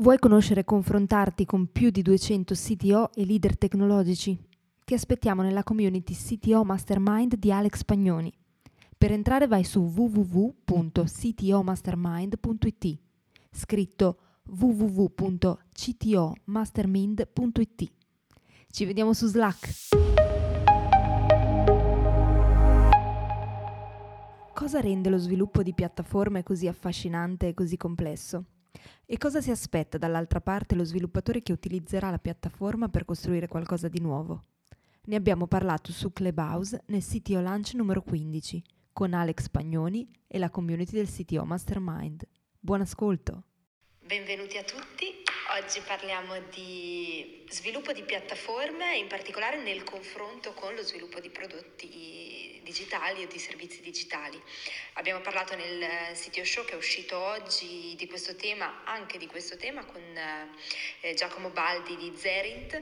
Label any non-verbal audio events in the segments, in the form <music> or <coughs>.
Vuoi conoscere e confrontarti con più di 200 CTO e leader tecnologici? Ti aspettiamo nella community CTO Mastermind di Alex Pagnoni. Per entrare vai su www.ctomastermind.it, scritto www.ctomastermind.it. Ci vediamo su Slack. Cosa rende lo sviluppo di piattaforme così affascinante e così complesso? E cosa si aspetta dall'altra parte lo sviluppatore che utilizzerà la piattaforma per costruire qualcosa di nuovo? Ne abbiamo parlato su Clubhouse nel CTO Launch numero 15 con Alex Pagnoni e la community del CTO Mastermind. Buon ascolto! Benvenuti a tutti, oggi parliamo di sviluppo di piattaforme, in particolare nel confronto con lo sviluppo di prodotti digitali o di servizi digitali. Abbiamo parlato nel CTO Show che è uscito oggi di questo tema, anche di questo tema, con eh, Giacomo Baldi di Zerint,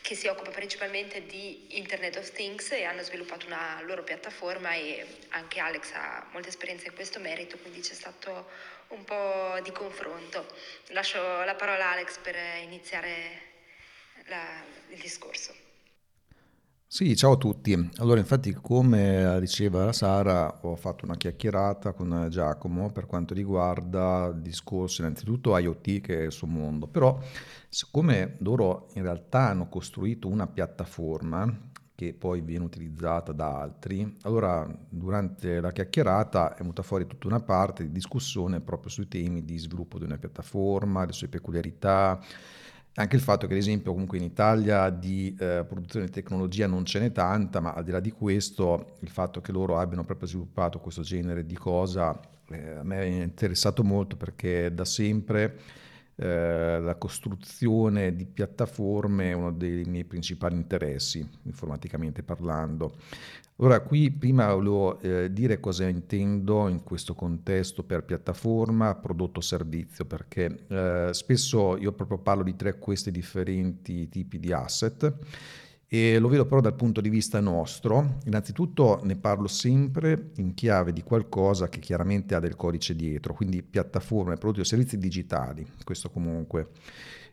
che si occupa principalmente di Internet of Things e hanno sviluppato una loro piattaforma e anche Alex ha molta esperienza in questo merito, quindi c'è stato un po' di confronto. Lascio la parola a Alex per iniziare la, il discorso. Sì, ciao a tutti. Allora, infatti, come diceva Sara, ho fatto una chiacchierata con Giacomo per quanto riguarda il discorso innanzitutto IoT che è il suo mondo, però siccome loro in realtà hanno costruito una piattaforma che poi viene utilizzata da altri, allora durante la chiacchierata è venuta fuori tutta una parte di discussione proprio sui temi di sviluppo di una piattaforma, le sue peculiarità, anche il fatto che, ad esempio, comunque in Italia di eh, produzione di tecnologia non ce n'è tanta, ma al di là di questo, il fatto che loro abbiano proprio sviluppato questo genere di cosa eh, a me è interessato molto perché da sempre eh, la costruzione di piattaforme è uno dei miei principali interessi, informaticamente parlando. Ora, qui prima volevo eh, dire cosa intendo in questo contesto per piattaforma, prodotto, servizio, perché eh, spesso io proprio parlo di tre questi differenti tipi di asset e lo vedo però dal punto di vista nostro. Innanzitutto ne parlo sempre in chiave di qualcosa che chiaramente ha del codice dietro, quindi piattaforme, prodotti o servizi digitali, questo comunque.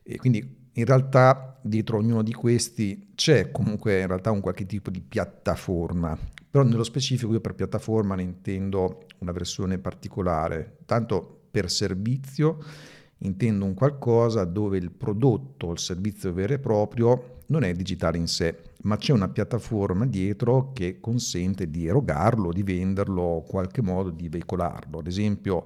E quindi in realtà dietro ognuno di questi c'è comunque in realtà un qualche tipo di piattaforma, però nello specifico io per piattaforma ne intendo una versione particolare, tanto per servizio intendo un qualcosa dove il prodotto, il servizio vero e proprio non è digitale in sé, ma c'è una piattaforma dietro che consente di erogarlo, di venderlo, in qualche modo di veicolarlo. Ad esempio,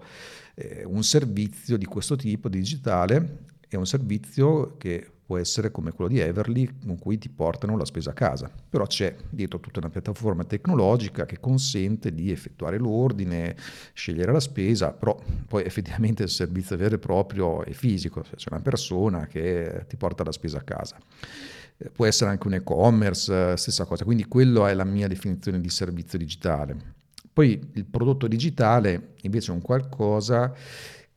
eh, un servizio di questo tipo digitale è un servizio che può essere come quello di Everly con cui ti portano la spesa a casa, però c'è dietro tutta una piattaforma tecnologica che consente di effettuare l'ordine, scegliere la spesa, però poi effettivamente il servizio vero e proprio è fisico, cioè c'è una persona che ti porta la spesa a casa. Eh, può essere anche un e-commerce, stessa cosa, quindi quello è la mia definizione di servizio digitale. Poi il prodotto digitale invece è un qualcosa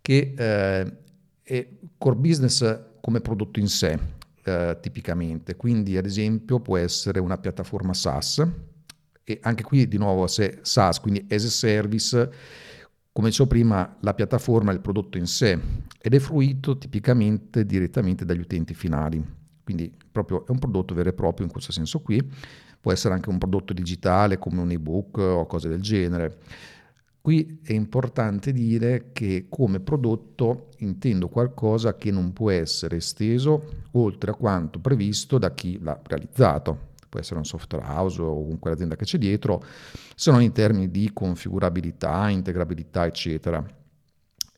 che eh, è core business come prodotto in sé, eh, tipicamente. Quindi, ad esempio, può essere una piattaforma SaaS, e anche qui di nuovo se SaaS, quindi as a service, come dicevo prima, la piattaforma è il prodotto in sé ed è fruito tipicamente direttamente dagli utenti finali. Quindi proprio è un prodotto vero e proprio in questo senso qui. Può essere anche un prodotto digitale come un ebook o cose del genere. Qui è importante dire che come prodotto intendo qualcosa che non può essere esteso oltre a quanto previsto da chi l'ha realizzato. Può essere un software house o comunque l'azienda che c'è dietro, se non in termini di configurabilità, integrabilità, eccetera.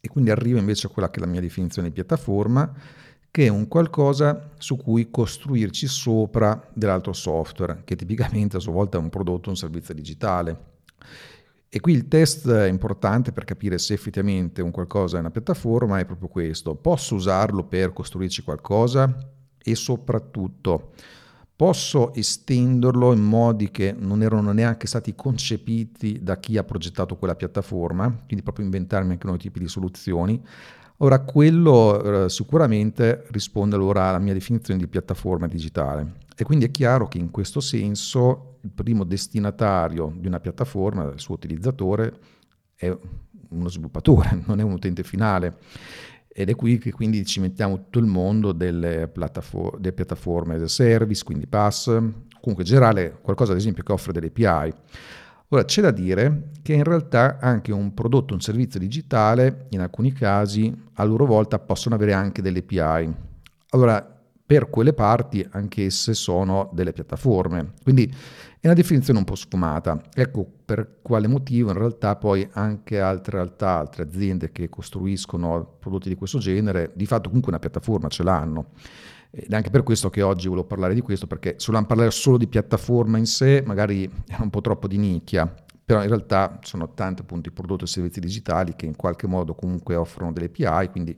E quindi arriva invece a quella che è la mia definizione di piattaforma, che è un qualcosa su cui costruirci sopra dell'altro software, che tipicamente a sua volta è un prodotto un servizio digitale. E qui il test importante per capire se effettivamente un qualcosa è una piattaforma, è proprio questo. Posso usarlo per costruirci qualcosa e soprattutto posso estenderlo in modi che non erano neanche stati concepiti da chi ha progettato quella piattaforma, quindi proprio inventarmi anche nuovi tipi di soluzioni. Ora, quello eh, sicuramente risponde allora alla mia definizione di piattaforma digitale. E quindi è chiaro che in questo senso il primo destinatario di una piattaforma, il suo utilizzatore, è uno sviluppatore, <laughs> non è un utente finale. ed è qui che quindi ci mettiamo tutto il mondo delle, piattafor- delle piattaforme as a service, quindi pass, comunque in generale qualcosa ad esempio che offre delle API. Ora c'è da dire che in realtà anche un prodotto, un servizio digitale, in alcuni casi a loro volta possono avere anche delle API. Allora, per quelle parti anch'esse sono delle piattaforme. Quindi è una definizione un po' sfumata. Ecco per quale motivo in realtà poi anche altre realtà, altre aziende che costruiscono prodotti di questo genere, di fatto comunque una piattaforma ce l'hanno. Ed è anche per questo che oggi volevo parlare di questo, perché se volevamo parlare solo di piattaforma in sé, magari è un po' troppo di nicchia, però in realtà sono tanti appunto i prodotti e servizi digitali che in qualche modo comunque offrono delle API, quindi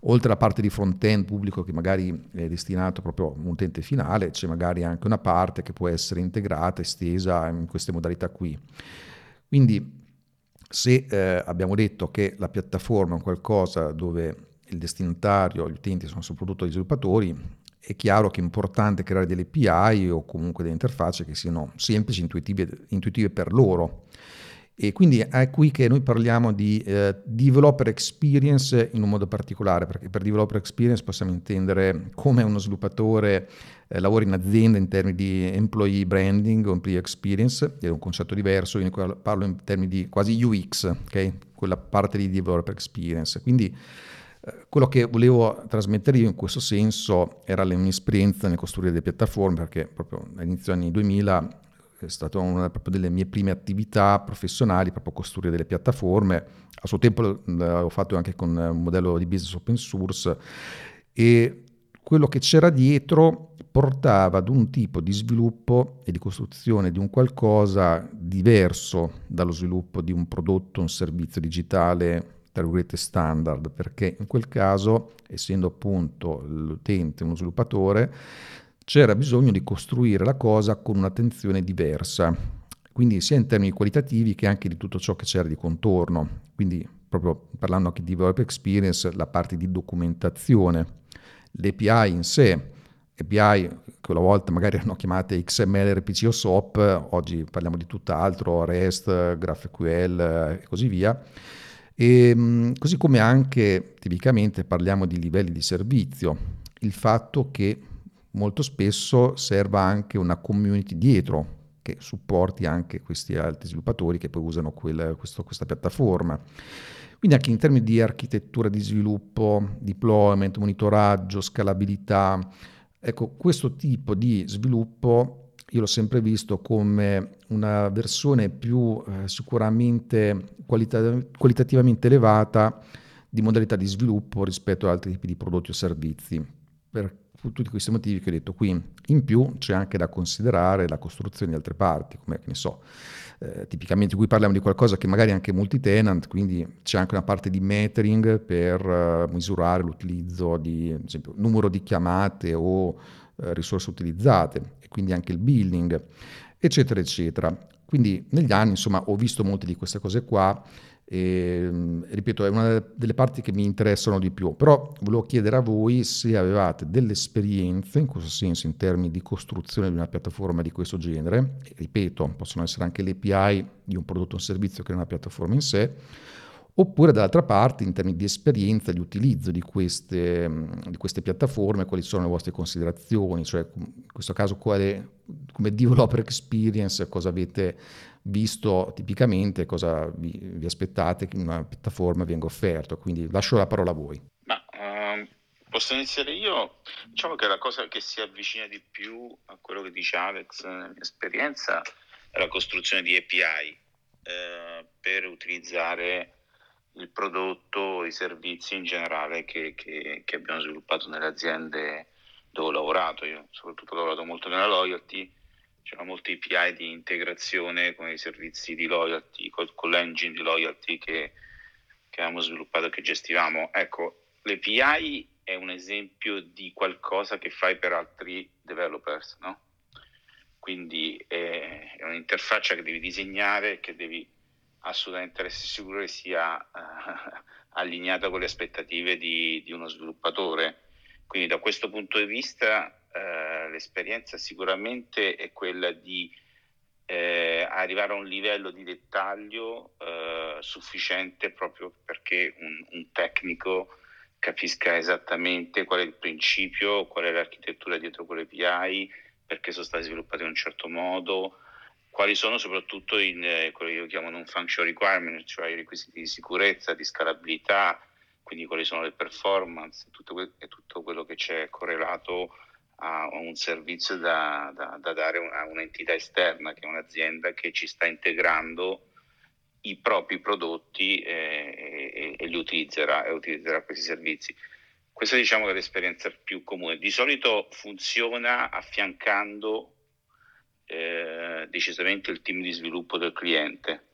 oltre alla parte di front-end pubblico che magari è destinato proprio a un utente finale, c'è magari anche una parte che può essere integrata, estesa in queste modalità qui. Quindi se eh, abbiamo detto che la piattaforma è qualcosa dove il destinatario, gli utenti sono soprattutto gli sviluppatori, è chiaro che è importante creare delle API o comunque delle interfacce che siano semplici, intuitive, intuitive per loro. E quindi è qui che noi parliamo di eh, developer experience in un modo particolare, perché per developer experience possiamo intendere come uno sviluppatore eh, lavora in azienda in termini di employee branding o employee experience, è un concetto diverso, io parlo in termini di quasi UX, okay? quella parte di developer experience. Quindi eh, quello che volevo trasmettere io in questo senso era la mia esperienza nel costruire delle piattaforme, perché proprio all'inizio degli anni 2000 è stata una delle mie prime attività professionali, proprio costruire delle piattaforme. A suo tempo l'ho fatto anche con un modello di business open source e quello che c'era dietro portava ad un tipo di sviluppo e di costruzione di un qualcosa diverso dallo sviluppo di un prodotto, un servizio digitale, tra virgolette standard, perché in quel caso, essendo appunto l'utente uno sviluppatore, c'era bisogno di costruire la cosa con un'attenzione diversa, quindi sia in termini qualitativi che anche di tutto ciò che c'era di contorno. Quindi proprio parlando anche di developer experience, la parte di documentazione, l'API in sé, API che una volta magari erano chiamate XML, RPC o SOAP, oggi parliamo di tutt'altro, REST, GraphQL e così via. E, ehm, così come anche tipicamente parliamo di livelli di servizio, il fatto che molto spesso serva anche una community dietro che supporti anche questi altri sviluppatori che poi usano quel, questo, questa piattaforma. Quindi anche in termini di architettura di sviluppo, deployment, monitoraggio, scalabilità, ecco, questo tipo di sviluppo io l'ho sempre visto come una versione più eh, sicuramente qualita- qualitativamente elevata di modalità di sviluppo rispetto ad altri tipi di prodotti o servizi. Per tutti questi motivi che ho detto qui. In più c'è anche da considerare la costruzione di altre parti, come che ne so, eh, tipicamente qui parliamo di qualcosa che magari è anche multi-tenant, quindi c'è anche una parte di metering per uh, misurare l'utilizzo di, ad esempio, numero di chiamate o uh, risorse utilizzate, e quindi anche il billing, eccetera, eccetera. Quindi negli anni, insomma, ho visto molte di queste cose qua e, ehm, ripeto, è una delle parti che mi interessano di più, però volevo chiedere a voi se avevate delle esperienze in questo senso in termini di costruzione di una piattaforma di questo genere, e, ripeto, possono essere anche le API di un prodotto o un servizio che è una piattaforma in sé, oppure dall'altra parte in termini di esperienza, di utilizzo di queste, di queste piattaforme, quali sono le vostre considerazioni, cioè in questo caso quale, come developer experience, cosa avete visto tipicamente cosa vi, vi aspettate che una piattaforma venga offerto. Quindi lascio la parola a voi. Ma, uh, posso iniziare io? Diciamo che la cosa che si avvicina di più a quello che dice Alex nella mia esperienza è la costruzione di API eh, per utilizzare il prodotto, i servizi in generale che, che, che abbiamo sviluppato nelle aziende dove ho lavorato. Io soprattutto ho lavorato molto nella loyalty c'erano molte API di integrazione con i servizi di loyalty, con, con l'engine di loyalty che, che avevamo sviluppato e che gestivamo. Ecco, l'API è un esempio di qualcosa che fai per altri developers, no? Quindi è, è un'interfaccia che devi disegnare, che devi assolutamente essere sicuro che sia uh, <laughs> allineata con le aspettative di, di uno sviluppatore. Quindi da questo punto di vista eh, l'esperienza sicuramente è quella di eh, arrivare a un livello di dettaglio eh, sufficiente proprio perché un, un, tecnico capisca esattamente qual è il principio, qual è l'architettura dietro quelle API, perché sono state sviluppate in un certo modo, quali sono soprattutto in, eh, quello che io chiamo non function requirement, cioè i requisiti di sicurezza, di scalabilità, quindi quali sono le performance tutto que- tutto quello che c'è correlato a un servizio da, da, da dare a un'entità esterna che è un'azienda che ci sta integrando i propri prodotti e, e, e li utilizzerà e utilizzerà questi servizi. Questa diciamo che è l'esperienza più comune. Di solito funziona affiancando eh, decisamente il team di sviluppo del cliente,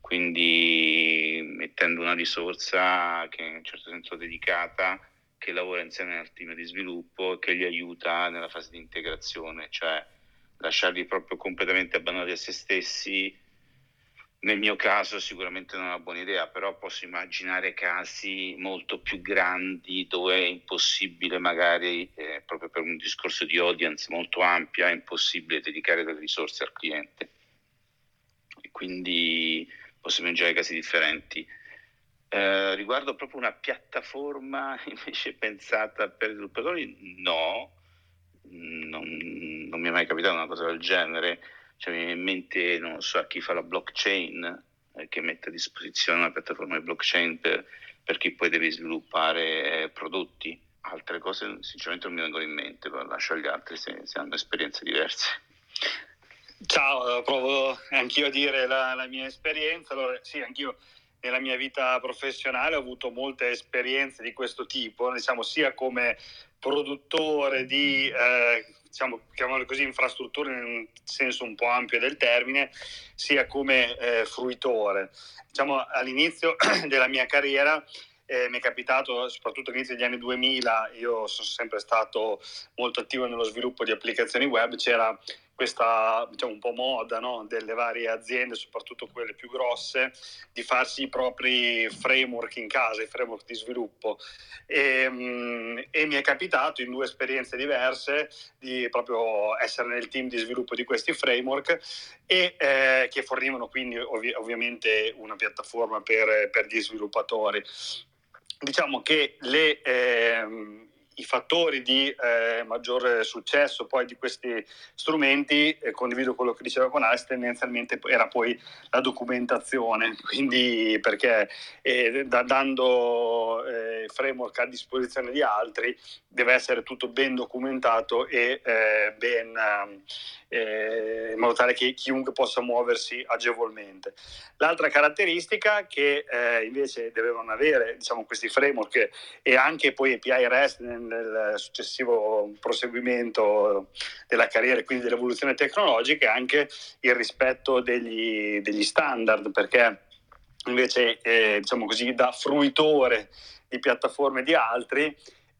quindi mettendo una risorsa che in un certo senso dedicata che lavora insieme al team di sviluppo e che li aiuta nella fase di integrazione, cioè lasciarli proprio completamente abbandonati a se stessi nel mio caso sicuramente non è una buona idea, però posso immaginare casi molto più grandi dove è impossibile magari, eh, proprio per un discorso di audience molto ampia, è impossibile dedicare delle risorse al cliente. E quindi posso immaginare casi differenti. Eh, riguardo proprio una piattaforma <laughs> invece pensata per i sviluppatori, no, non, non mi è mai capitata una cosa del genere cioè, mi viene in mente, non so, a chi fa la blockchain, eh, che mette a disposizione una piattaforma di blockchain per, per chi poi deve sviluppare eh, prodotti. Altre cose sinceramente non mi vengono in mente, però lascio agli altri se, se hanno esperienze diverse. Ciao, provo anch'io a dire la, la, mia esperienza. Allora, sì, anch'io nella mia vita professionale ho avuto molte esperienze di questo tipo, diciamo sia come produttore di eh, diciamo, chiamiamole così, infrastrutture in un senso un po' ampio del termine, sia come eh, fruitore. Diciamo, all'inizio <clears throat> della mia carriera eh, mi è capitato, soprattutto all'inizio degli anni 2000, io sono sempre stato molto attivo nello sviluppo di applicazioni web, c'era questa diciamo, un po' moda no? delle varie aziende, soprattutto quelle più grosse, di farsi i propri framework in casa, i framework di sviluppo. E, mm, e mi è capitato in due esperienze diverse di proprio essere nel team di sviluppo di questi framework e eh, che fornivano quindi ovvi- ovviamente una piattaforma per, per, gli sviluppatori. Diciamo che le... Eh, i fattori di eh, maggior successo poi di questi strumenti, eh, condivido quello che diceva con Alex, tendenzialmente era poi la documentazione, <laughs> quindi perché eh, da, dando eh, framework a disposizione di altri deve essere tutto ben documentato e eh, ben eh, in modo tale che chiunque possa muoversi agevolmente. L'altra caratteristica che invece dovevano avere diciamo, questi framework e anche poi API REST nel, successivo proseguimento della carriera e quindi dell'evoluzione tecnologica è anche il rispetto degli, degli standard, perché invece eh, diciamo così da fruitore di piattaforme di altri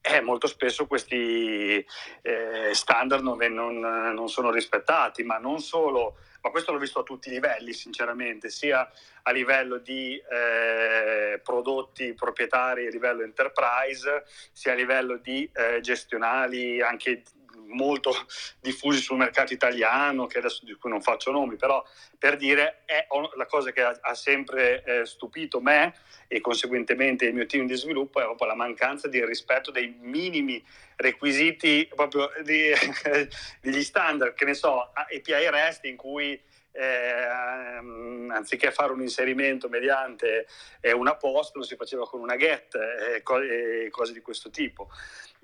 eh, molto spesso questi eh, standard non, non, non, sono rispettati, ma non solo, ma questo l'ho visto a tutti i livelli, sinceramente, sia a livello di eh, prodotti proprietari a livello enterprise, sia a livello di eh, gestionali anche molto <laughs> diffusi sul mercato italiano, che adesso di cui non faccio nomi, però per dire è la cosa che ha, ha sempre eh, stupito me e conseguentemente il mio team di sviluppo è proprio la mancanza di rispetto dei minimi requisiti proprio di, <laughs> degli standard, che ne so, API REST in cui eh, anziché fare un inserimento mediante eh, una post lo si faceva con una get e eh, cose di questo tipo.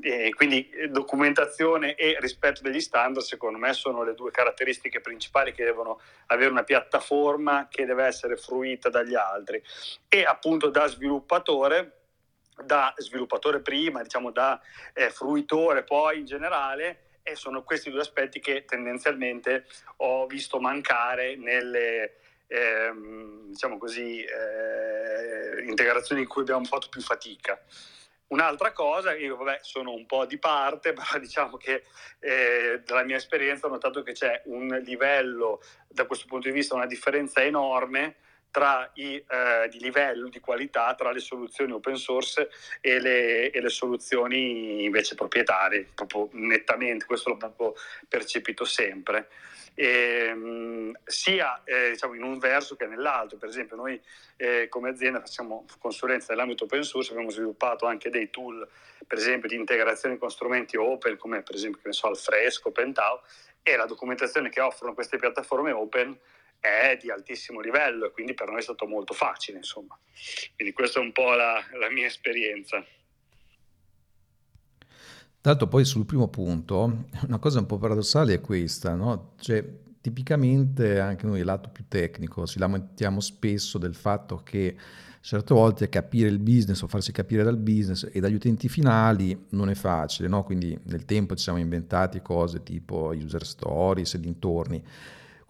E quindi eh, documentazione e rispetto degli standard secondo me sono le due caratteristiche principali che devono avere una piattaforma che deve essere fruita dagli altri e appunto da sviluppatore da sviluppatore prima, diciamo da eh, fruitore poi in generale, e sono questi due aspetti che tendenzialmente ho visto mancare nelle ehm, diciamo così, eh, integrazioni in cui abbiamo fatto più fatica. Un'altra cosa, io vabbè, sono un po' di parte, <laughs> però diciamo che eh, dalla mia esperienza ho notato che c'è un livello, da questo punto di vista, una differenza enorme tra i, eh, di livello, di qualità tra le soluzioni open source e le, e le soluzioni invece proprietarie, proprio nettamente, questo l'ho proprio percepito sempre. E, ehm, sia eh, diciamo, in un verso che nell'altro. Per esempio, noi eh, come azienda facciamo consulenza nell'ambito open source, abbiamo sviluppato anche dei tool, per esempio, di integrazione con strumenti open, come per esempio so, Alfresco, Pentao, e la documentazione che offrono queste piattaforme open è di altissimo livello e quindi per noi è stato molto facile, insomma. Quindi questa è un po' la, la mia esperienza. Tanto poi sul primo punto, una cosa un po' paradossale è questa, no? Cioè, tipicamente anche noi, lato più tecnico, ci lamentiamo spesso del fatto che certe volte capire il business o farsi capire dal business e dagli utenti finali non è facile, no? Quindi nel tempo ci siamo inventati cose tipo user stories e dintorni.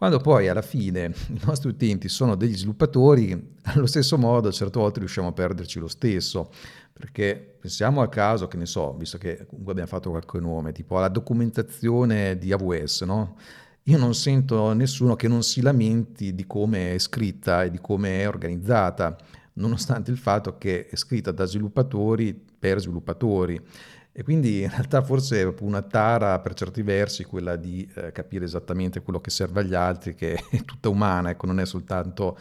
Quando poi alla fine i nostri utenti sono degli sviluppatori, allo stesso modo certe volte riusciamo a perderci lo stesso, perché pensiamo al caso, che ne so, visto che comunque abbiamo fatto qualche nome, tipo la documentazione di AWS, no? Io non sento nessuno che non si lamenti di come è scritta e di come è organizzata, nonostante il fatto che è scritta da sviluppatori per sviluppatori. E quindi in realtà forse è una tara per certi versi quella di eh, capire esattamente quello che serve agli altri, che è <laughs> tutta umana, ecco, non è soltanto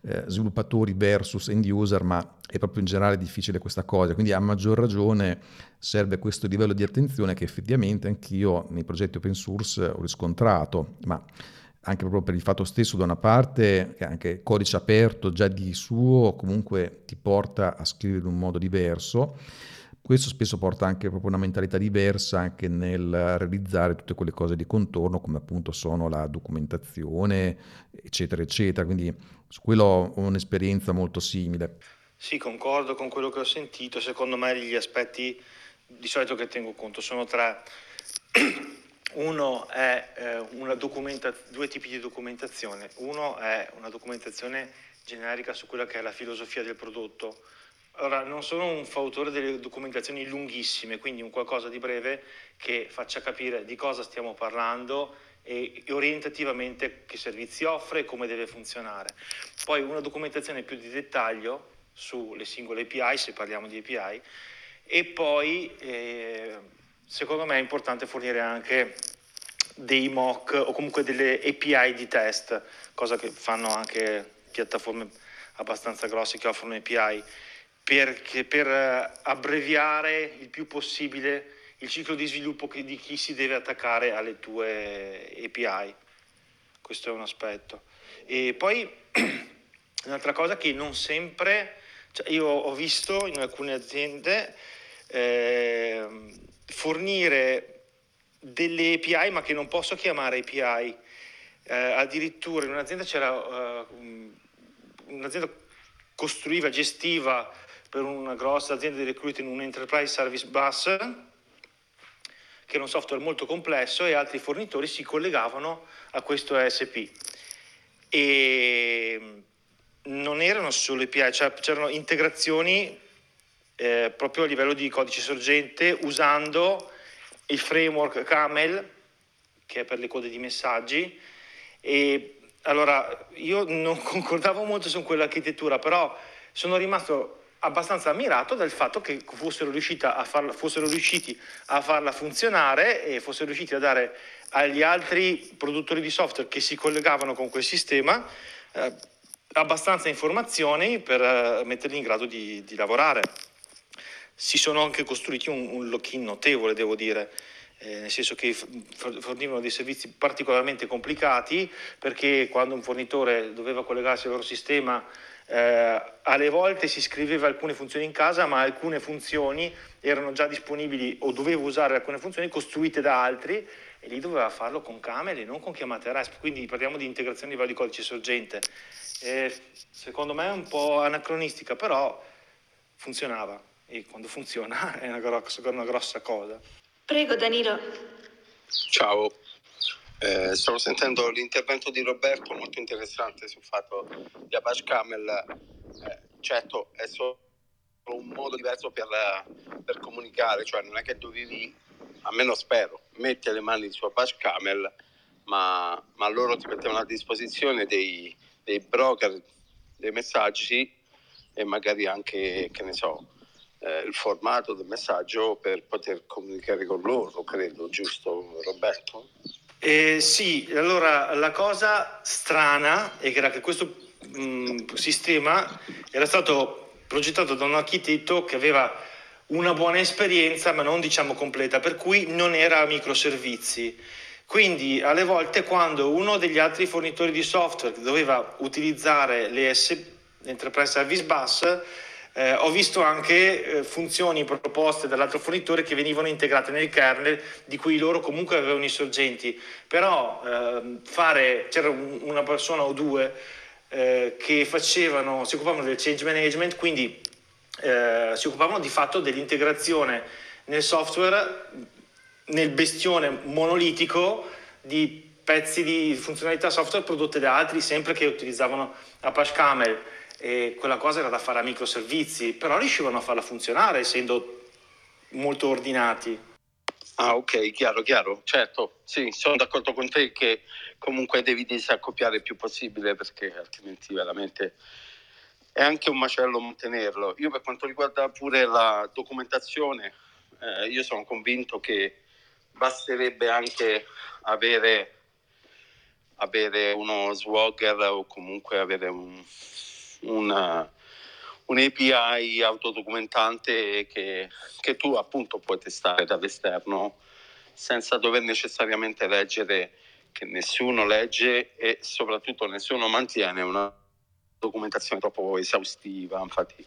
eh, sviluppatori versus end user, ma è proprio in generale difficile questa cosa. Quindi a maggior ragione serve questo livello di attenzione che effettivamente anch'io nei progetti open source ho riscontrato, ma anche proprio per il fatto stesso da una parte che anche codice aperto già di suo comunque ti porta a scrivere in un modo diverso questo spesso porta anche proprio una mentalità diversa anche nel realizzare tutte quelle cose di contorno come appunto sono la documentazione, eccetera, eccetera. Quindi su quello ho un'esperienza molto simile. Sì, concordo con quello che ho sentito. Secondo me gli aspetti di solito che tengo conto sono tre. <clears throat> Uno è eh, documenta- due tipi di documentazione. Uno è una documentazione generica su quella che è la filosofia del prodotto allora, non sono un fautore delle documentazioni lunghissime, quindi un qualcosa di breve che faccia capire di cosa stiamo parlando e orientativamente che servizi offre e come deve funzionare. Poi una documentazione più di dettaglio sulle singole API, se parliamo di API, e poi eh, secondo me è importante fornire anche dei mock o comunque delle API di test, cosa che fanno anche piattaforme abbastanza grosse che offrono API perché, per eh, abbreviare il più possibile il ciclo di sviluppo di chi si deve attaccare alle tue API. Questo è un aspetto. E poi <clears throat> un'altra cosa che non sempre, cioè io ho visto in alcune aziende eh, fornire delle API ma che non posso chiamare API. Eh, addirittura in un'azienda c'era uh, un'azienda costruiva, gestiva per una grossa azienda di recruiting un enterprise service bus che era un software molto complesso e altri fornitori si collegavano a questo ESP e non erano solo API, cioè c'erano integrazioni eh, proprio a livello di codice sorgente usando il framework Camel che è per le code di messaggi. E allora io non <laughs> concordavo molto su quell'architettura però sono rimasto abbastanza ammirato del fatto che fossero, a farla, fossero riusciti a farla funzionare e fossero riusciti a dare agli altri produttori di software che si collegavano con quel sistema eh, abbastanza informazioni per eh, metterli in grado di, di, lavorare. Si sono anche costruiti un, un lock-in notevole, devo dire. Eh, nel senso che fornivano dei servizi particolarmente complicati perché quando un fornitore doveva collegarsi al loro sistema eh, alle volte si scriveva alcune funzioni in casa, ma alcune funzioni erano già disponibili o dovevo usare alcune funzioni costruite da altri e lì doveva farlo con Camel e non con chiamate REST. Quindi parliamo di integrazione a livello di codice sorgente. Eh, secondo me è un po' anacronistica, però funzionava e quando funziona <laughs> è una grossa, una grossa cosa. Prego Danilo. Ciao, eh, stavo sentendo l'intervento di Roberto molto interessante sul fatto di Apache Camel. Eh, certo, è solo un modo diverso per, per, comunicare, cioè non è che dovevi, almeno spero, mettere le mani su Apache Camel, ma, ma loro ti mettevano a disposizione dei, dei broker dei messaggi e magari anche, che ne so, eh, il formato del messaggio per poter comunicare con loro, credo, giusto Roberto? Eh, sì, allora la cosa strana era che questo mh, sistema era stato progettato da un architetto che aveva una buona esperienza ma non diciamo completa, per cui non era a microservizi. Quindi alle volte quando uno degli altri fornitori di software doveva utilizzare le Enterprise Service Bus, eh, ho visto anche eh, funzioni proposte dall'altro fornitore che venivano integrate nel kernel di cui loro comunque avevano i sorgenti, però eh, fare, c'era un, una persona o due eh, che facevano, si occupavano del change management, quindi eh, si occupavano di fatto dell'integrazione nel software, nel bestione monolitico di pezzi di funzionalità software prodotte da altri, sempre che utilizzavano Apache Camel e quella cosa era da fare a microservizi, però riuscivano a farla funzionare essendo molto ordinati. Ah, ok, chiaro, chiaro. Certo, sì, sono d'accordo con te che comunque devi disaccoppiare il più possibile perché altrimenti veramente è anche un macello mantenerlo. Io per quanto riguarda pure la documentazione, eh, io sono convinto che basterebbe anche avere, avere uno swagger o comunque avere un, una, un'API autodocumentante che, che tu appunto puoi testare dall'esterno senza dover necessariamente leggere che nessuno legge e soprattutto nessuno mantiene una documentazione troppo esaustiva. Infatti,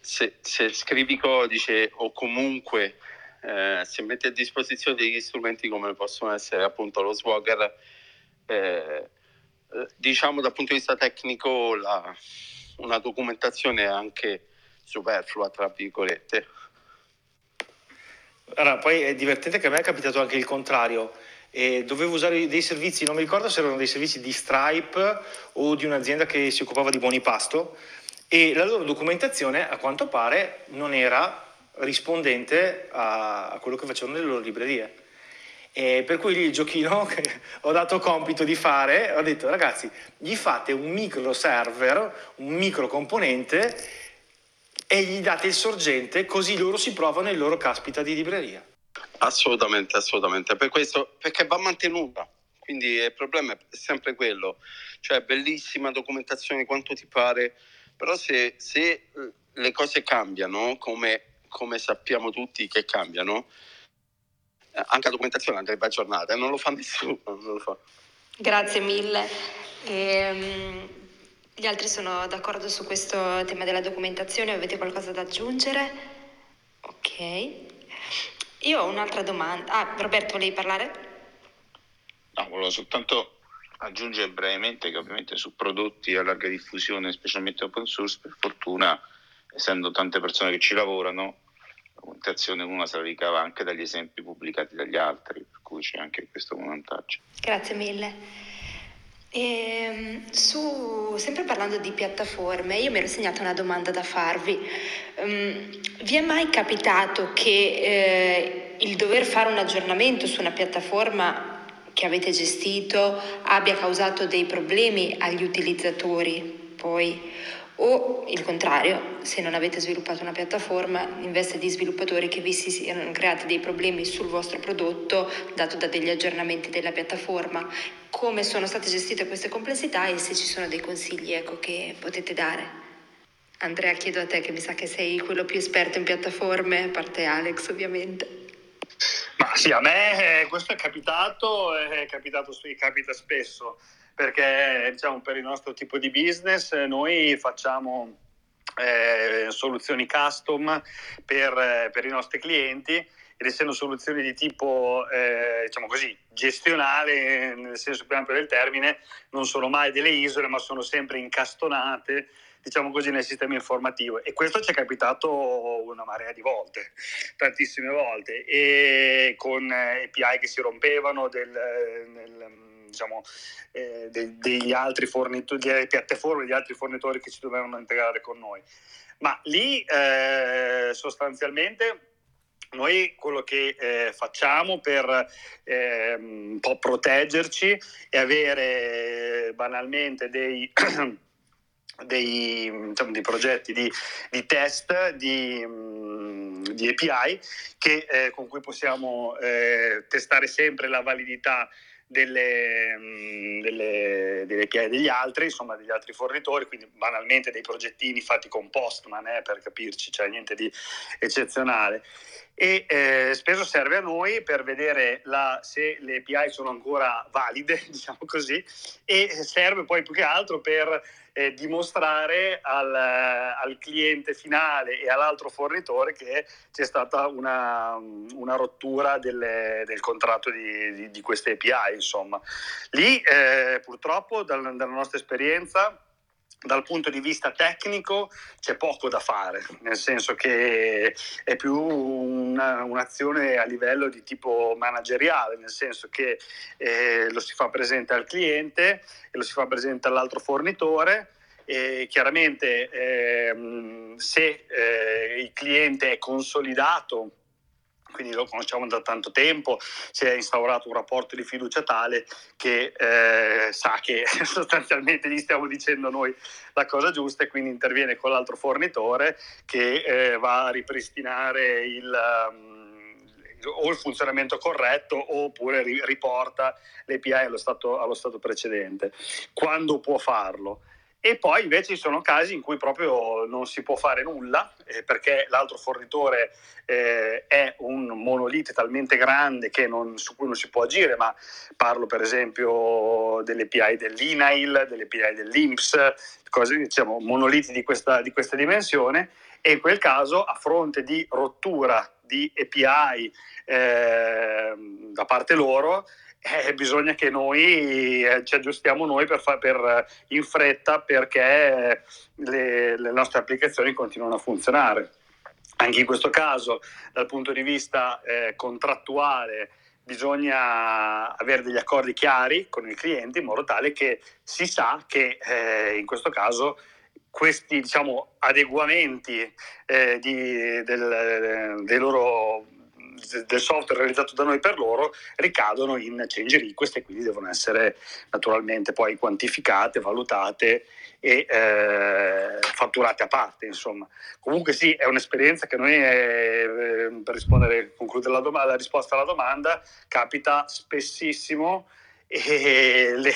se, se scrivi codice o comunque eh, se metti a disposizione degli strumenti come possono essere appunto lo Swagger, eh, eh, diciamo dal punto di vista tecnico la, una documentazione anche superflua, tra virgolette. Allora, poi è divertente che a me è capitato anche il contrario. E dovevo usare dei servizi, non mi ricordo se erano dei servizi di Stripe o di un'azienda che si occupava di buoni pasto e la loro documentazione a quanto pare non era rispondente a, quello che facevano le loro librerie. E per cui il giochino <laughs> che ho dato compito di fare, ho detto ragazzi, gli fate un micro server, un micro componente e gli date il sorgente così loro si provano il loro caspita di libreria. Assolutamente, assolutamente, per questo, perché va mantenuta. Quindi il problema è sempre quello, cioè bellissima documentazione quanto ti pare, però se, se le cose cambiano, come, come sappiamo tutti che cambiano, anche la documentazione andrebbe aggiornata e non lo fa nessuno. <laughs> Lo fa. Grazie mille. E, um, gli altri sono d'accordo su questo tema della documentazione, avete qualcosa da aggiungere? Ok. Io ho un'altra domanda. Ah, Roberto, volevi parlare? No, volevo soltanto aggiungere brevemente che ovviamente su prodotti a larga diffusione, specialmente open source, per fortuna, essendo tante persone che ci lavorano, documentazione una se la ricava anche dagli esempi pubblicati dagli altri, per cui c'è anche questo vantaggio. Grazie mille. E, ehm, su, sempre parlando di piattaforme, io mi ero segnata una domanda da farvi. Um, vi è mai capitato che eh, il dover fare un aggiornamento su una piattaforma che avete gestito abbia causato dei problemi agli utilizzatori poi? O il contrario, se non avete sviluppato una piattaforma, in veste di sviluppatori che vi si siano creati dei problemi sul vostro prodotto dato da degli aggiornamenti della piattaforma, come sono state gestite queste complessità e se ci sono dei consigli ecco, che potete dare. Andrea, chiedo a te che mi sa che sei quello più esperto in piattaforme, a parte Alex ovviamente. Ma sì, a me eh, questo è capitato, è capitato, capita spesso perché diciamo, per il nostro tipo di business noi facciamo eh, soluzioni custom per, eh, per, i nostri clienti ed essendo soluzioni di tipo eh, diciamo così, gestionale nel senso più ampio del termine non sono mai delle isole ma sono sempre incastonate diciamo così nel sistema informativo. E questo ci è capitato una marea di volte tantissime volte. E con eh, API che si rompevano del, nel, diciamo, eh, de- degli altri fornitori, delle piattaforme, degli altri fornitori che si dovevano integrare con noi. Ma lì eh, sostanzialmente noi quello che eh, facciamo per eh, un po' proteggerci è avere banalmente dei, <clears throat> dei, diciamo, dei progetti di, di test di, mm, di, API che, eh, con cui possiamo eh, testare sempre la validità delle, mm, delle, delle, degli altri, insomma degli altri fornitori, quindi banalmente dei progettini fatti con Postman eh, per capirci, cioè niente di eccezionale. E eh, spesso serve a noi per vedere la, se le API sono ancora valide, <laughs> diciamo così, e serve poi più che altro per eh, dimostrare al, al, cliente finale e all'altro fornitore che c'è stata una, una rottura delle, del contratto di, di, di, queste API. Insomma. Lì eh, purtroppo dal, dalla nostra esperienza dal punto di vista tecnico c'è poco da fare, nel senso che è più una, un'azione a livello di tipo manageriale, nel senso che eh, lo si fa presente al cliente e lo si fa presente all'altro fornitore. E chiaramente eh, se eh, il cliente è consolidato quindi lo conosciamo da tanto tempo, si è instaurato un rapporto di fiducia tale che eh, sa che <laughs> sostanzialmente gli stiamo dicendo noi la cosa giusta e quindi interviene con l'altro fornitore che eh, va a ripristinare il... Um, o il funzionamento corretto oppure riporta l'API allo stato, allo stato precedente. Quando può farlo? E poi invece ci sono casi in cui proprio non si può fare nulla eh, perché l'altro fornitore eh, è un monolite talmente grande non, su cui non si può agire, ma parlo per esempio delle API dell'INAIL, delle API dell'INPS, cose, diciamo, monoliti di questa, di questa dimensione. E in quel caso a fronte di rottura di API eh, da parte loro eh, bisogna che noi eh, ci aggiustiamo noi per, fa, per in fretta perché le, le, nostre applicazioni continuano a funzionare. Anche in questo caso, dal punto di vista eh, contrattuale, bisogna avere degli accordi chiari con il cliente in modo tale che si sa che eh, in questo caso questi diciamo, adeguamenti eh, di, del, dei loro del software realizzato da noi per loro ricadono in change request e quindi devono essere naturalmente poi quantificate, valutate e eh, fatturate a parte. Insomma. Comunque sì, è un'esperienza che noi, eh, per rispondere, concludere la, dom- la risposta alla domanda, capita spessissimo e <laughs> le,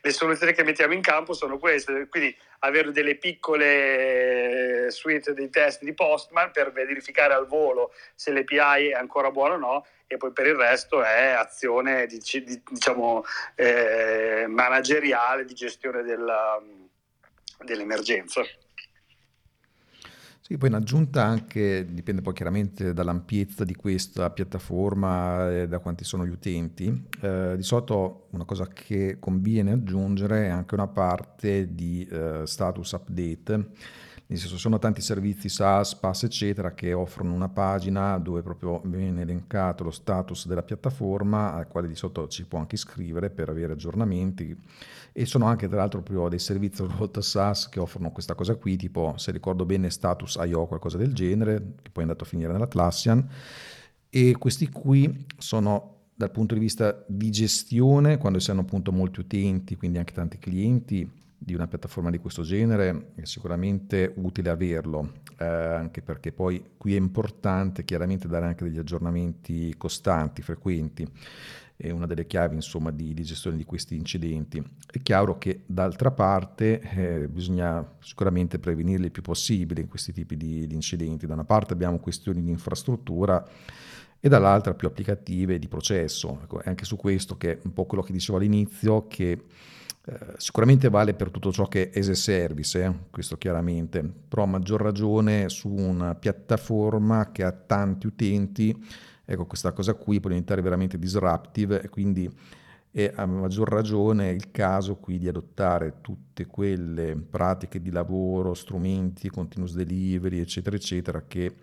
le, soluzioni che mettiamo in campo sono queste, quindi avere delle piccole suite di test di Postman per verificare al volo se l'API è ancora buona o no e poi per il resto è azione di, di, diciamo eh, manageriale di gestione della, dell'emergenza. Sì, poi in aggiunta anche, dipende poi chiaramente dall'ampiezza di questa piattaforma e da quanti sono gli utenti, eh, di solito una cosa che conviene aggiungere è anche una parte di eh, status update nel senso sono tanti servizi SaaS, PaaS eccetera che offrono una pagina dove proprio viene elencato lo status della piattaforma al quale di sotto ci può anche iscrivere per avere aggiornamenti. E sono anche tra l'altro proprio dei servizi <laughs> robot SaaS che offrono questa cosa qui tipo se ricordo bene status IO qualcosa del genere che poi è andato a finire nell'Atlassian e questi qui sono dal punto di vista di gestione quando si hanno appunto molti utenti quindi anche tanti clienti di una piattaforma di questo genere è sicuramente utile averlo, eh, anche perché poi qui è importante chiaramente dare anche degli aggiornamenti costanti, frequenti, è una delle chiavi insomma di, di gestione di questi incidenti. È chiaro che d'altra parte eh, bisogna sicuramente prevenirli il più possibile in questi tipi di, di incidenti. Da una parte abbiamo questioni di infrastruttura e dall'altra più applicative di processo. Ecco, è anche su questo che è un po' quello che dicevo all'inizio, che eh, sicuramente vale per tutto ciò che è as a service, eh, questo chiaramente, però a maggior ragione su una piattaforma che ha tanti utenti, ecco questa cosa qui può diventare veramente disruptive e quindi è a maggior ragione il caso qui di adottare tutte quelle pratiche di lavoro, strumenti, continuous delivery, eccetera, eccetera, che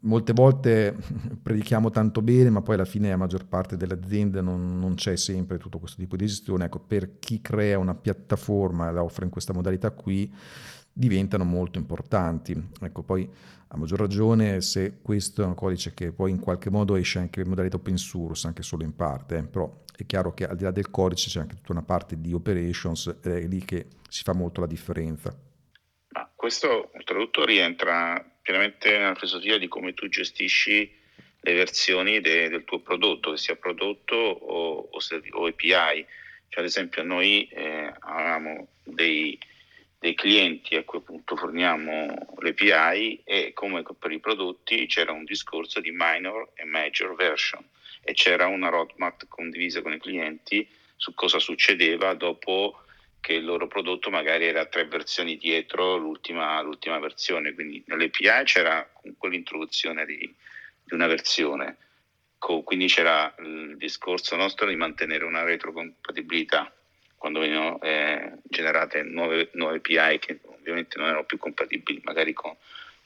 molte volte <laughs> predichiamo tanto bene, ma poi alla fine la maggior parte delle aziende non, non, c'è sempre tutto questo tipo di gestione. Ecco, per chi crea una piattaforma e la offre in questa modalità qui, diventano molto importanti. Ecco, poi a maggior ragione se questo è un codice che poi in qualche modo esce anche in modalità open source, anche solo in parte, eh, però è chiaro che al di là del codice c'è anche tutta una parte di operations, è lì che si fa molto la differenza. questo oltretutto rientra pienamente nella filosofia di come tu gestisci le versioni de, del tuo prodotto, che sia prodotto o, o, o API. Cioè, ad esempio, noi eh, avevamo dei, dei, clienti a cui appunto forniamo l'API e come per i prodotti c'era un discorso di minor e major version e c'era una roadmap condivisa con i clienti su cosa succedeva dopo che il loro prodotto magari era tre versioni dietro l'ultima, l'ultima versione, quindi nell'API c'era comunque l'introduzione di, di una versione, quindi c'era il discorso nostro di mantenere una retrocompatibilità quando venivano eh, generate nuove, nuove API che ovviamente non erano più compatibili magari con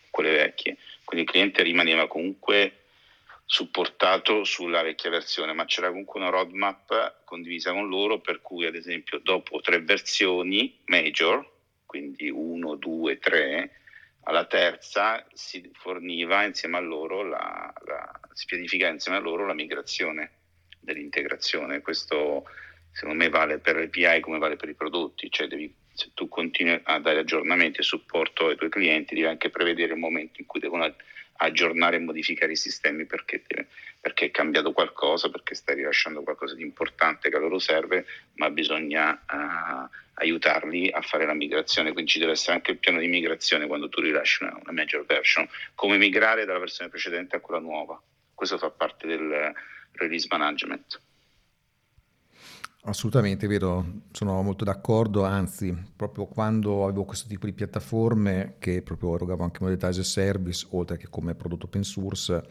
quelle vecchie, quindi il cliente rimaneva comunque supportato sulla vecchia versione, ma c'era comunque una roadmap condivisa con loro per cui ad esempio dopo tre versioni major, quindi 1, 2, 3, alla terza si forniva insieme a loro la, la, si pianifica insieme a loro la migrazione dell'integrazione. Questo secondo me vale per l'API come vale per i prodotti, cioè devi, se tu continui a dare aggiornamenti e supporto ai tuoi clienti devi anche prevedere il momento in cui devono aggiornare e modificare i sistemi perché, perché, è cambiato qualcosa, perché stai rilasciando qualcosa di importante che a loro serve, ma bisogna uh, aiutarli a fare la migrazione, quindi ci deve essere anche il piano di migrazione quando tu rilasci una, una major version, come migrare dalla versione precedente a quella nuova. Questo fa parte del release management. Assolutamente, vero, sono molto d'accordo, anzi, proprio quando avevo questo tipo di piattaforme che proprio erogavo anche modalità as a service, oltre che come prodotto open source,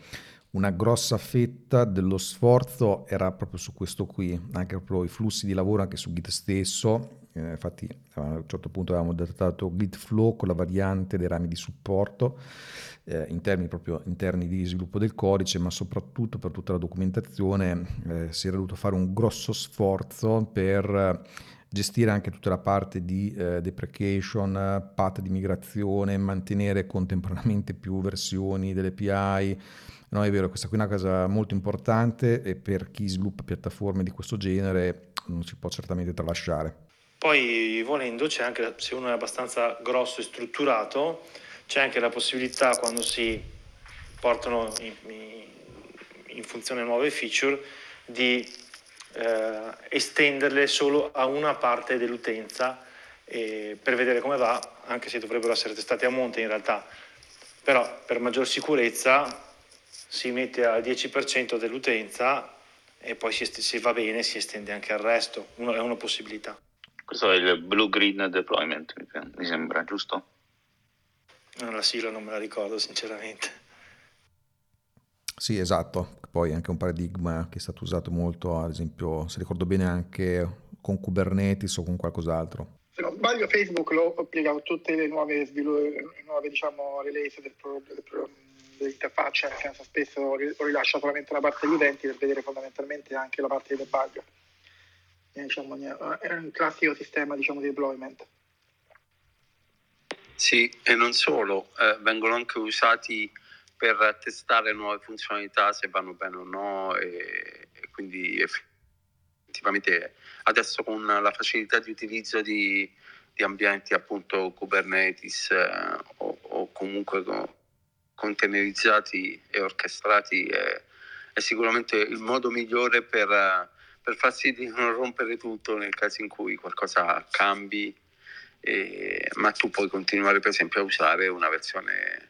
una grossa fetta dello sforzo era proprio su questo qui, anche proprio i flussi di lavoro anche su Git stesso, eh, infatti a un certo punto avevamo datato Git Flow con la variante dei rami di supporto, eh, in termini proprio interni di sviluppo del codice, ma soprattutto per tutta la documentazione eh, si era dovuto fare un grosso sforzo per gestire anche tutta la parte di eh, deprecation, path di migrazione, mantenere contemporaneamente più versioni delle API. No, è vero, questa qui è una cosa molto importante e per chi sviluppa piattaforme di questo genere non si può certamente tralasciare. Poi volendo c'è anche, se uno è abbastanza grosso e strutturato, c'è anche la possibilità quando si portano in, in funzione nuove feature di eh, estenderle solo a una parte dell'utenza eh, per vedere come va, anche se dovrebbero essere testate a monte in realtà. Però per maggior sicurezza si mette al 10% dell'utenza e poi se si va bene si estende anche al resto, Uno, è una possibilità. Questo è il blue green deployment, mi sembra, giusto? La sigla non me la ricordo sinceramente. Sì, esatto. Poi anche un paradigma che è stato usato molto, ad esempio, se ricordo bene, anche con Kubernetes o con qualcos'altro. Se non sbaglio, Facebook lo applica a tutte le nuove, nuove diciamo, release del, pro, del pro, dell'interfaccia, nel senso spesso rilascia solamente la parte degli utenti per vedere fondamentalmente anche la parte di debug. Diciamo, è un classico sistema diciamo, di deployment. Sì, e non solo, eh, vengono anche usati per testare nuove funzionalità se vanno bene o no e, e quindi effettivamente adesso con la facilità di utilizzo di, di ambienti appunto Kubernetes eh, o, o, comunque containerizzati e orchestrati è, è, sicuramente il modo migliore per, per far sì di non rompere tutto nel caso in cui qualcosa cambi eh, ma tu puoi continuare per esempio a usare una versione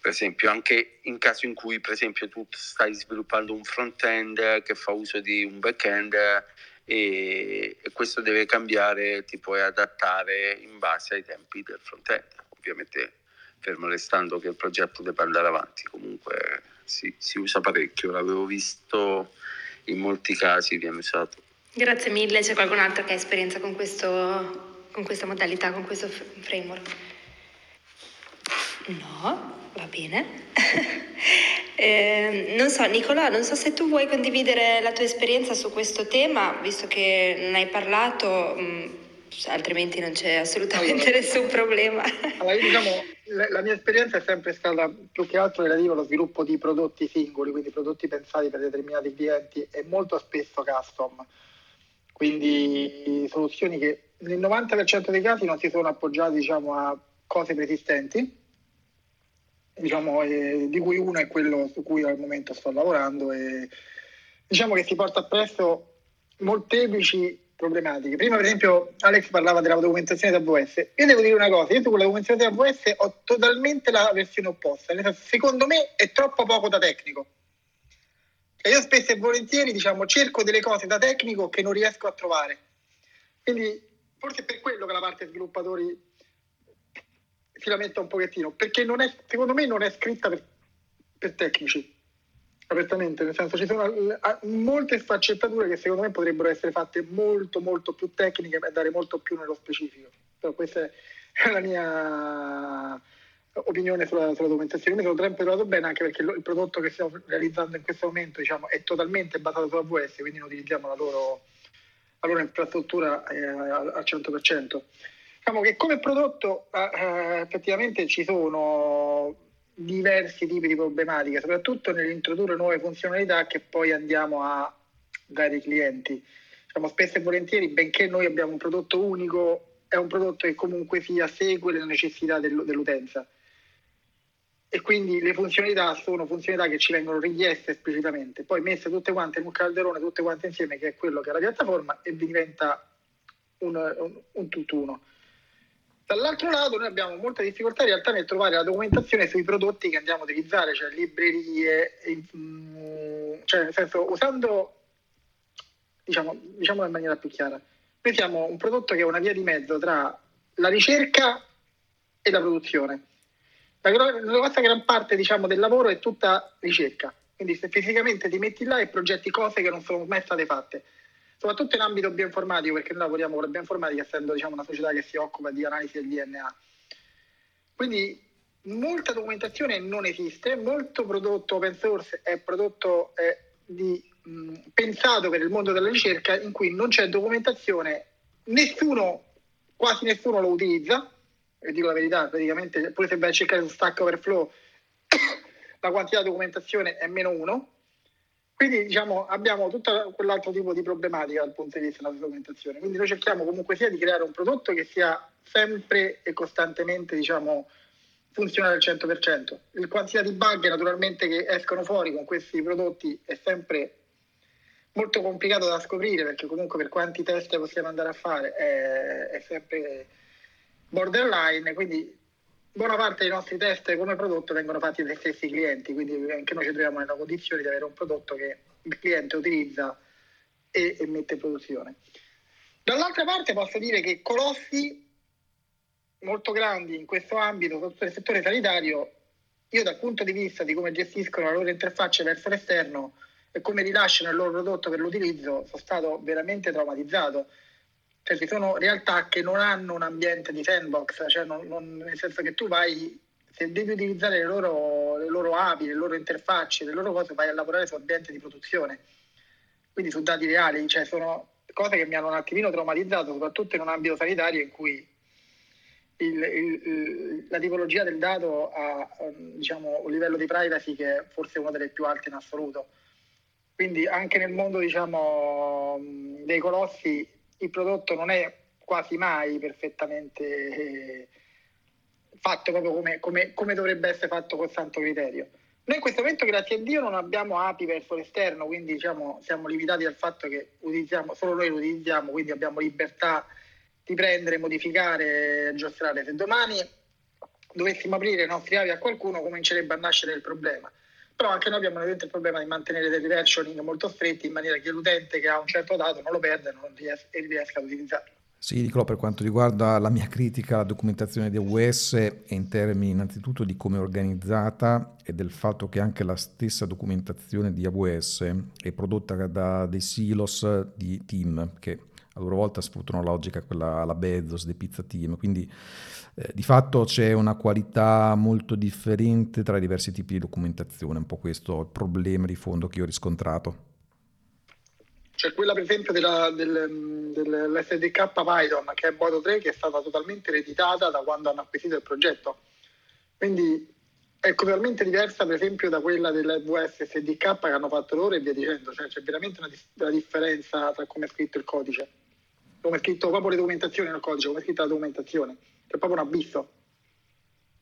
per esempio anche in caso in cui per esempio tu stai sviluppando un front-end che fa uso di un back-end e, e questo deve cambiare, ti puoi adattare in base ai tempi del front-end. Ovviamente fermo restando che il progetto deve andare avanti, comunque si, si usa parecchio, l'avevo visto in molti casi viene usato. Grazie mille, c'è qualcun altro che ha esperienza con questo con questa modalità, con questo framework? No, va bene. <laughs> eh, non so, Nicola, non so se tu vuoi condividere la tua esperienza su questo tema, visto che non hai parlato, mh, mm, altrimenti non c'è assolutamente allora, nessun problema. <laughs> Allora, io, diciamo, la, la, mia esperienza è sempre stata più che altro relativa allo sviluppo di prodotti singoli, quindi prodotti pensati per determinati clienti e molto spesso custom. Quindi soluzioni che nel 90% dei casi non si sono appoggiati diciamo, a cose preesistenti, diciamo, eh, di cui uno è quello su cui al momento sto lavorando e diciamo che si porta appresso molteplici problematiche. Prima, per esempio, Alex parlava della documentazione AWS. Io devo dire una cosa: io con la documentazione AWS ho totalmente la versione opposta. Secondo me è troppo poco da tecnico. E io spesso e volentieri diciamo, cerco delle cose da tecnico che non riesco a trovare. Quindi forse è per quello che la parte sviluppatori si lamenta un pochettino, perché è, secondo me non è scritta per, per tecnici apertamente, nel senso ci sono molte sfaccettature che secondo me potrebbero essere fatte molto molto più tecniche per dare molto più nello specifico. Però questa è la mia opinione sulla, sulla documentazione. Mi sono sempre trovato bene anche perché il prodotto che stiamo realizzando in questo momento diciamo, è totalmente basato su AWS, quindi utilizziamo la loro, la loro infrastruttura eh, al 100%. Diciamo che come prodotto eh, eh, effettivamente ci sono diversi tipi di problematiche, soprattutto nell'introdurre nuove funzionalità che poi andiamo a dare ai clienti. Diciamo, spesso e volentieri, benché noi abbiamo un prodotto unico, è un prodotto che comunque sia segue le necessità dell'utenza. E quindi le funzionalità sono funzionalità che ci vengono richieste esplicitamente, poi messe tutte quante in un calderone, tutte quante insieme, che è quello che è la piattaforma, e diventa un, un, un tutt'uno. Dall'altro lato noi abbiamo molta difficoltà in realtà nel trovare la documentazione sui prodotti che andiamo a utilizzare, cioè librerie, mm, cioè nel senso usando, diciamo, diciamo in maniera più chiara, noi siamo un prodotto che è una via di mezzo tra la ricerca e la produzione. La, la vostra gran parte diciamo, del lavoro è tutta ricerca, quindi se fisicamente ti metti là e progetti cose che non sono mai state fatte soprattutto in ambito bioinformatico, perché noi lavoriamo con la bioinformatica essendo diciamo, una società che si occupa di analisi del DNA. Quindi molta documentazione non esiste, molto prodotto open source è prodotto eh, di, mh, pensato per il mondo della ricerca in cui non c'è documentazione, nessuno, quasi nessuno lo utilizza, e dico la verità, praticamente pure se vai a cercare su Stack Overflow <coughs> la quantità di documentazione è meno uno, quindi diciamo, abbiamo tutto quell'altro tipo di problematica dal punto di vista della documentazione. Quindi noi cerchiamo comunque sia di creare un prodotto che sia sempre e costantemente diciamo, funzionale al 100%. Il quantità di bug naturalmente che escono fuori con questi prodotti è sempre molto complicato da scoprire perché comunque per quanti test possiamo andare a fare è, è sempre borderline, quindi buona parte dei nostri test come prodotto vengono fatti dai stessi clienti, quindi anche noi ci troviamo nella condizione di avere un prodotto che il cliente utilizza e, e mette in produzione. Dall'altra parte posso dire che colossi molto grandi in questo ambito, soprattutto nel settore sanitario, io dal punto di vista di come gestiscono la loro interfaccia verso l'esterno e come rilasciano il loro prodotto per l'utilizzo, sono stato veramente traumatizzato cioè ci sono realtà che non hanno un ambiente di sandbox, cioè non, non, nel senso che tu vai, se devi utilizzare le loro, le loro API, le loro interfacce, le loro cose, vai a lavorare su ambiente di produzione, quindi su dati reali, cioè sono cose che mi hanno un attimino traumatizzato, soprattutto in un ambito sanitario in cui il, il, la tipologia del dato ha diciamo, un livello di privacy che è forse uno delle più alte in assoluto. Quindi anche nel mondo diciamo, dei colossi il prodotto non è quasi mai perfettamente eh, fatto proprio come, come, come, dovrebbe essere fatto con santo criterio. Noi in questo momento, grazie a Dio, non abbiamo API verso l'esterno, quindi diciamo, siamo limitati dal fatto che solo noi lo utilizziamo, quindi abbiamo libertà di prendere, modificare, aggiustare. Se domani dovessimo aprire i nostri API a qualcuno, comincerebbe a nascere il problema però anche noi abbiamo il problema di mantenere dei versioning molto stretti in maniera che l'utente che ha un certo dato non lo perda e riesca ad utilizzarlo. Sì, Nicolò, per quanto riguarda la mia critica alla documentazione di AWS in termini innanzitutto di come è organizzata e del fatto che anche la stessa documentazione di AWS è prodotta da dei silos di team che a loro volta sfruttano la logica quella alla Bezos dei pizza team, quindi eh, di fatto c'è una qualità molto differente tra i diversi tipi di documentazione, un po' questo è il problema di fondo che io ho riscontrato. C'è quella per esempio della, del, dell'SDK Python che è Bodo 3 che è stata totalmente ereditata da quando hanno acquisito il progetto. Quindi è totalmente diversa per esempio da quella dell'AWS SDK che hanno fatto loro e via dicendo, cioè c'è veramente una, una differenza tra come è scritto il codice come è scritto proprio le documentazioni nel codice, come è scritta la documentazione, è proprio un abisso.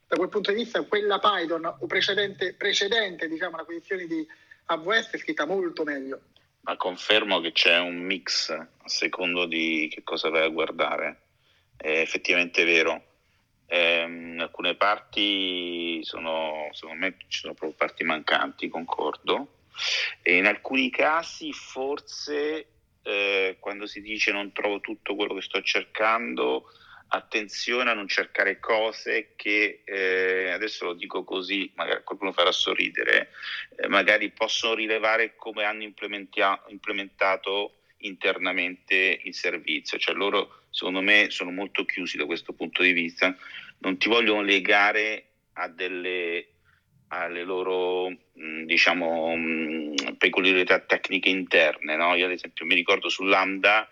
da quel punto di vista quella Python o precedente, precedente diciamo, l'acquisizione di AWS è scritta molto meglio. Ma confermo che c'è un mix a secondo di che cosa vai a guardare. È effettivamente vero. Eh, alcune parti sono, secondo me ci sono proprio parti mancanti, concordo. E in alcuni casi forse eh, quando si dice non trovo tutto quello che sto cercando, attenzione a non cercare cose che, eh, adesso lo dico così, magari qualcuno farà sorridere, eh, magari possono rilevare come hanno implementato internamente il servizio, cioè loro secondo me sono molto chiusi da questo punto di vista, non ti vogliono legare a delle alle loro diciamo peculiarità tecniche interne, no? Io ad esempio mi ricordo su Lambda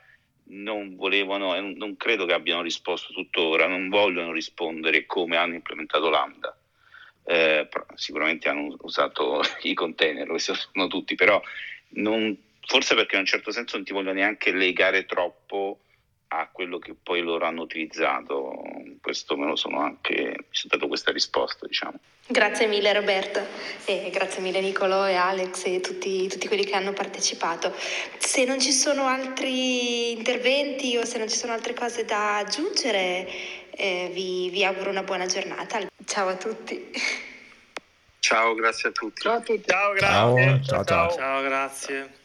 non volevano, non credo che abbiano risposto tuttora, non vogliono rispondere come hanno implementato Lambda. Eh, sicuramente hanno usato <laughs> i container, lo sanno tutti, però non, forse perché in un certo senso non ti vogliono neanche legare troppo a quello che poi loro hanno utilizzato. Questo me lo sono anche, mi sono dato questa risposta, diciamo. Grazie mille Roberto e grazie mille Nicolo e Alex e tutti, tutti, quelli che hanno partecipato. Se non ci sono altri interventi o se non ci sono altre cose da aggiungere, eh, vi, vi auguro una buona giornata. Ciao a tutti. Ciao, grazie a tutti. Ciao a tutti. Ciao, grazie. Ciao, ciao. ciao. Ciao, grazie.